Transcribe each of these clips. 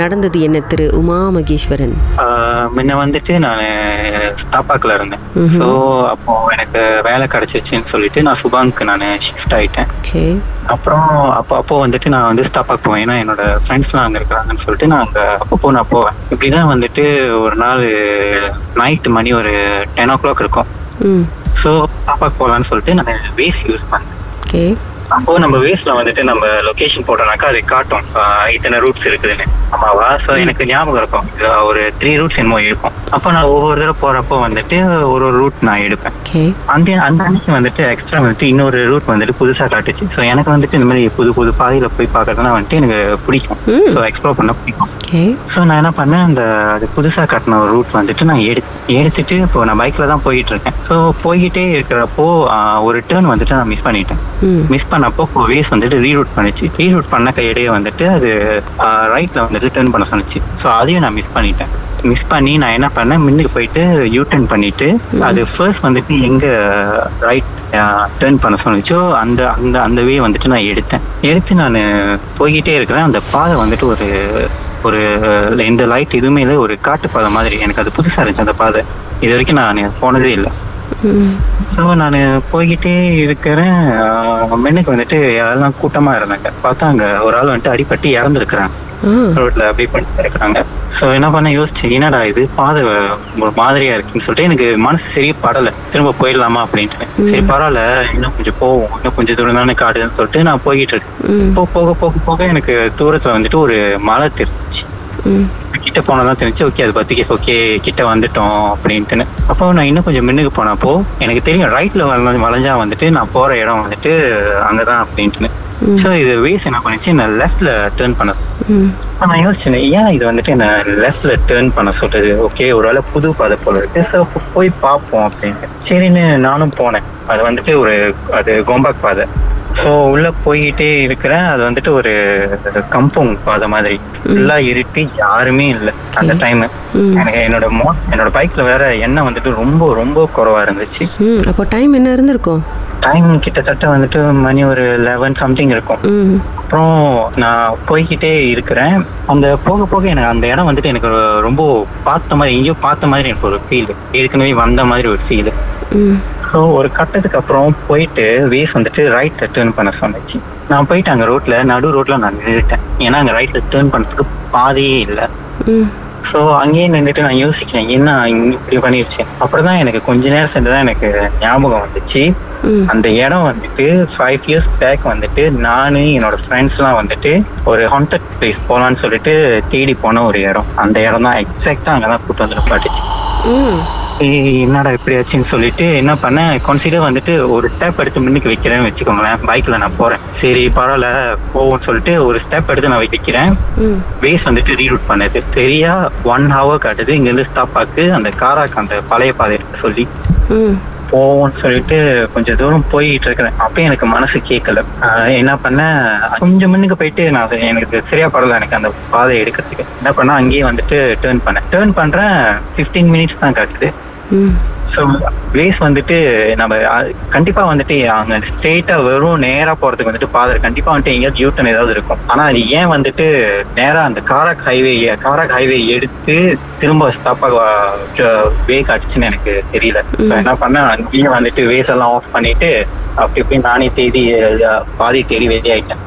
நடந்தது என்ன திரு உமா மகேஸ்வரன் முன்ன வந்துட்டு நான் ஸ்டாப்பாக்கில் இருந்தேன். ஸோ அப்போ எனக்கு வேலை கிடைச்சிச்சுன்னு சொல்லிட்டு நான் சுபாங்க்கு நான் ஷிஃப்ட் ஆயிட்டேன். அப்புறம் அப்போ அப்போ வந்துட்டு நான் வந்து ஸ்டாப்பாக் போவேன் ஏன்னா என்னோட ஃப்ரெண்ட்ஸ்லாம் அங்கே இருக்கிறாங்கன்னு சொல்லிட்டு நான் அங்கே அப்பப்போ நான் போவேன். இப்படிதான் வந்துட்டு ஒரு நாள் நைட் மணி ஒரு டென் ஓ கிளாக் இருக்கும் ஸோ ஸ்டாப்பாக் போகலான்னு சொல்லிட்டு நான் வேஸ் யூஸ் பண்ணேன். ஓகே. அப்போ நம்ம வேஸ்ல வந்துட்டு நம்ம லொகேஷன் போட்டோம்னாக்கா அது காட்டும். இத்தனை ரூட்ஸ் இருக்குதுன்னு. ஆமாவா? ஸோ எனக்கு ஞாபகம் இருக்கும். ஒரு த்ரீ ரூட்ஸ் என்னமோ இருக்கும். அப்போ நான் ஒவ்வொரு தடவை போறப்போ வந்துட்டு ஒரு ஒரு ரூட் நான் எடுப்பேன். அந்த அந்த அன்னைக்கு வந்துட்டு எக்ஸ்ட்ரா வந்துட்டு இன்னொரு ரூட் வந்துட்டு புதுசா காட்டுச்சு. ஸோ எனக்கு வந்துட்டு இந்த மாதிரி புது புது பாதையில போய் பார்க்கறதுனா வந்துட்டு எனக்கு பிடிக்கும். ஸோ எக்ஸ்ப்ளோர் பண்ண பிடிக்கும். ஸோ நான் என்ன பண்ணேன்? அந்த அது புதுசாக கட்டின ஒரு ரூட் வந்துட்டு நான் எடு எடுத்துட்டு இப்போ நான் பைக்கில் தான் போயிட்டு இருக்கேன். ஸோ போய்கிட்டே இருக்கிறப்போ ஒரு டேர்ன் வந்துட்டு நான் மிஸ் பண்ணிட்டேன். மிஸ் பண்ணப்போ வேஸ் வந்துட்டு ரீரூட் பண்ணிச்சு. ரீரூட் பண்ண கையிடையே வந்துட்டு அது ரைட்ல வந்துட்டு டேர்ன் பண்ண சொன்னுச்சு. ஸோ அதையும் நான் மிஸ் பண்ணிட்டேன். மிஸ் பண்ணி நான் என்ன பண்ணேன்? முன்னுக்கு போயிட்டு யூ டர்ன் பண்ணிட்டு அது ஃபர்ஸ்ட் வந்துட்டு எங்க ரைட் டேர்ன் பண்ண சொன்னுச்சோ அந்த அந்த அந்த வே வந்துட்டு நான் எடுத்தேன். எடுத்து நான் போய்கிட்டே இருக்கிறேன். அந்த பாதை வந்துட்டு ஒரு ஒரு இந்த லைட் எதுவுமே இல்லை. ஒரு காட்டு பாதை மாதிரி. எனக்கு அது புதுசா இருந்துச்சு அந்த பாதை. இது வரைக்கும் நான் போனதே இல்லை. ஸோ நான் போய்கிட்டே இருக்கிறேன். மென்னுக்கு வந்துட்டு எல்லாம் கூட்டமா இருந்தாங்க பார்த்தா அங்க ஒரு ஆள் வந்துட்டு அடிபட்டு இறந்துருக்குறாங்க. ஆ. ரோட்ல அப்படி பண்ணிட்டு இருக்கிறாங்க ஸோ என்ன பண்ண யோசிச்சு என்னடா இது? பாதை ஒரு மாதிரியா இருக்குன்னு சொல்லிட்டு எனக்கு மனசு சரியா படல. திரும்ப போயிடலாமா? அப்படின்ட்டு. சரி பரவாயில்ல இன்னும் கொஞ்சம் போவோம். இன்னும் கொஞ்சம் தூரம் தானே காடுன்னு சொல்லிட்டு நான் போய்கிட்டு இருக்கேன். இப்போ போக போக போக எனக்கு தூரத்துல வந்துட்டு ஒரு மலை தெரிஞ்சிச்சு ம் கிட்ட போனதான் தெரிஞ்சு ஓகே அது பத்திக்கு ஓகே கிட்ட வந்துட்டோம் அப்படின்ட்டுன்னு. அப்போ நான் இன்னும் கொஞ்சம் முன்னுக்கு போனப்போ எனக்கு தெரியும் ரைட்ல வளைஞ்சா வந்துட்டு நான் போற இடம் வந்துட்டு அங்கதான் அப்படின்ட்டுன்னு. ஸோ இது வேஸ் என்ன பண்ணிச்சு நான் லெஃப்ட்ல டேர்ன் பண்ண நான் யோசிச்சேன் ஏன் இது வந்துட்டு என்ன லெஃப்ட்ல டேர்ன் பண்ண சொல்றது? ஓகே ஒரு வேளை புது பாதை போல இருக்கு. ஸோ போய் பார்ப்போம் அப்படின்ட்டு. சரின்னு நானும் போனேன். அது வந்துட்டு ஒரு அது கோம்பாக் பாதை. ஸோ உள்ள போய்கிட்டே இருக்கிறேன். அது வந்துட்டு ஒரு கம்பவுண்ட் பாதை மாதிரி. ஃபுல்லா இருட்டி யாருமே இல்லை அந்த டைம். எனக்கு என்னோட மோ என்னோட பைக்ல வேற எண்ணெய் வந்துட்டு ரொம்ப ரொம்ப குறைவா இருந்துச்சு. அப்போ டைம் என்ன இருந்திருக்கும்? டைம் கிட்டத்தட்ட வந்துட்டு மணி ஒரு லெவன் சம்திங் இருக்கும். அப்புறம் நான் போய்கிட்டே இருக்கிறேன். அந்த போக போக எனக்கு அந்த இடம் வந்துட்டு எனக்கு ரொம்ப பார்த்த மாதிரி எங்கேயோ பார்த்த மாதிரி எனக்கு ஒரு ஃபீல் ஏற்கனவே வந்த மாதிரி ஒரு ஃபீல் ஸோ ஒரு கட்டத்துக்கு அப்புறம் போயிட்டு வேஸ் வந்துட்டு ரைட் டேர்ன் பண்ண சொன்னுச்சு. நான் போயிட்டு அங்கே ரோட்ல நடு ரோட்ல நான் நின்றுட்டேன். ஏன்னா அங்கே ரைட்ல டேர்ன் பண்ணதுக்கு பாதையே இல்லை. ஸோ அங்கேயே நின்றுட்டு நான் யோசிக்கிறேன் என்ன இங்க இப்படி பண்ணிருச்சு? அப்புறம் தான் எனக்கு கொஞ்ச நேரம் சேர்ந்து தான் எனக்கு ஞாபகம் வந்துச்சு. அந்த இடம் வந்துட்டு ஃபைவ் இயர்ஸ் பேக் வந்துட்டு நானு என்னோட ஃப்ரெண்ட்ஸ்லாம் வந்துட்டு ஒரு ஹாண்டட் பிளேஸ் போகலான்னு சொல்லிட்டு தேடி போன ஒரு இடம். அந்த இடம் தான் எக்ஸாக்டா அங்கதான் கூட்டு வந்து நிப்பாட்டுச்சு என்னடா இப்படி ஆச்சுன்னு சொல்லிட்டு என்ன பண்ணேன் கன்சிடர் வந்துட்டு ஒரு ஸ்டெப் எடுத்து முன்னுக்கு வைக்கிறேன்னு வச்சுக்கோங்களேன். பைக்ல நான் போறேன். சரி பரவாயில்ல போவோம்னு சொல்லிட்டு ஒரு ஸ்டெப் எடுத்து நான் வைக்கிறேன். வேஸ் வந்துட்டு ரீரூட் பண்ணது. சரியா ஒன் ஹவர் காட்டுது. இங்க இருந்து ஸ்டாப் ஆக்கு. அந்த காராக்கு அந்த பழைய பாதை சொல்லி. போவோம்னு சொல்லிட்டு கொஞ்சம் தூரம் போயிட்டு இருக்கிறேன். அப்பயும் எனக்கு மனசு கேட்கல என்ன பண்ணேன் கொஞ்சம் முன்னுக்கு போயிட்டு நான் எனக்கு சரியா படல எனக்கு அந்த பாதையை எடுக்கிறதுக்கு. என்ன பண்ணா அங்கேயே வந்துட்டு டேர்ன் பண்ணேன். டேர்ன் பண்றேன் 15 மினிட்ஸ் தான் காட்டுது ஸோ வேஸ் வந்துட்டு நம்ம அஹ், கண்டிப்பா வந்துட்டு அங்க ஸ்ட்ரெயிட்டா வெறும் நேரா போறதுக்கு வந்துட்டு பாதை கண்டிப்பா வந்துட்டு எங்கேயாவது யூட்டன் ஏதாவது இருக்கும். ஆனா அது ஏன் வந்துட்டு நேரா அந்த காராக் ஹைவே காராக் ஹைவே எடுத்து திரும்ப ஸ்டாப் வே காட்டுச்சுன்னு எனக்கு தெரியல. என்ன பண்ணேன் அங்கேயே வந்துட்டு வேஸ் எல்லாம் ஆஃப் பண்ணிட்டு அப்படி இப்படி நானே அஹ், பாதி தேடி வெளியாயிட்டேன்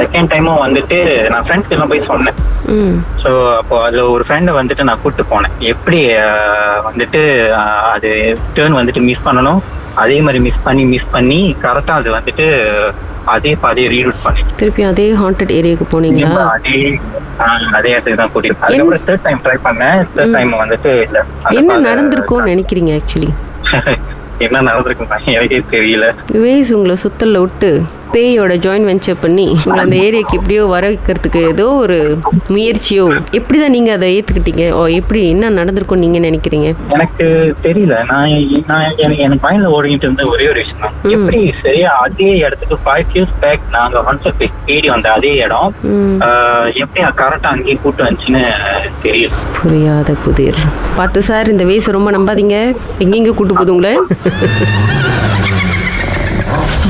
செகண்ட் டைமும் வந்துட்டு நான் ஃப்ரெண்ட்ஸ் எல்லாம் போய் சொன்னேன். ஸோ அப்போ அதுல ஒரு ஃப்ரெண்டை வந்துட்டு நான் கூப்பிட்டு போனேன். எப்படி வந்துட்டு அது டேர்ன் வந்துட்டு மிஸ் பண்ணணும்? அதே மாதிரி மிஸ் பண்ணி மிஸ் பண்ணி கரெக்டா அது வந்துட்டு அதே பாதையை ரீரூட் பண்ணி திருப்பி அதே ஹாண்டட் ஏரியாவுக்கு போனீங்களா? அதே அதே இடத்துக்கு தான் கூட்டிட்டு அதுக்கப்புறம் தேர்ட் டைம் ட்ரை பண்ணேன். தேர்ட் டைம் வந்துட்டு இல்ல. என்ன நடந்திருக்கும்னு நினைக்கிறீங்க ஆக்சுவலி என்ன நடந்திருக்கும் எனக்கே தெரியல. வேஸ் உங்களை சுத்தல்ல விட்டு பேயோட ஜாயின் வெஞ்சர் பண்ணி உங்களை அந்த ஏரியாக்கு எப்படியோ வர வைக்கிறதுக்கு ஏதோ ஒரு முயற்சியோ எப்படிதான் நீங்க அதை ஏத்துக்கிட்டீங்க? ஓ எப்படி என்ன நடந்திருக்கும் நீங்க நினைக்கிறீங்க? எனக்கு தெரியல. நான் நான் எனக்கு மைண்ட்ல ஓடிக்கிட்டு இருந்த ஒரே ஒரு விஷயம் தான். எப்படி சரியா அதே இடத்துக்கு ஃபைவ் இயர்ஸ் பேக் நாங்க ஹான்சர் போய் தேடி வந்த அதே இடம் எப்படி கரெக்டா அங்கேயே கூட்டு வந்துச்சுன்னு தெரியல. புரியாத புதிர் பார்த்து சார் இந்த வேஸ் ரொம்ப நம்பாதீங்க. எங்கெங்க கூட்டு போதுங்களே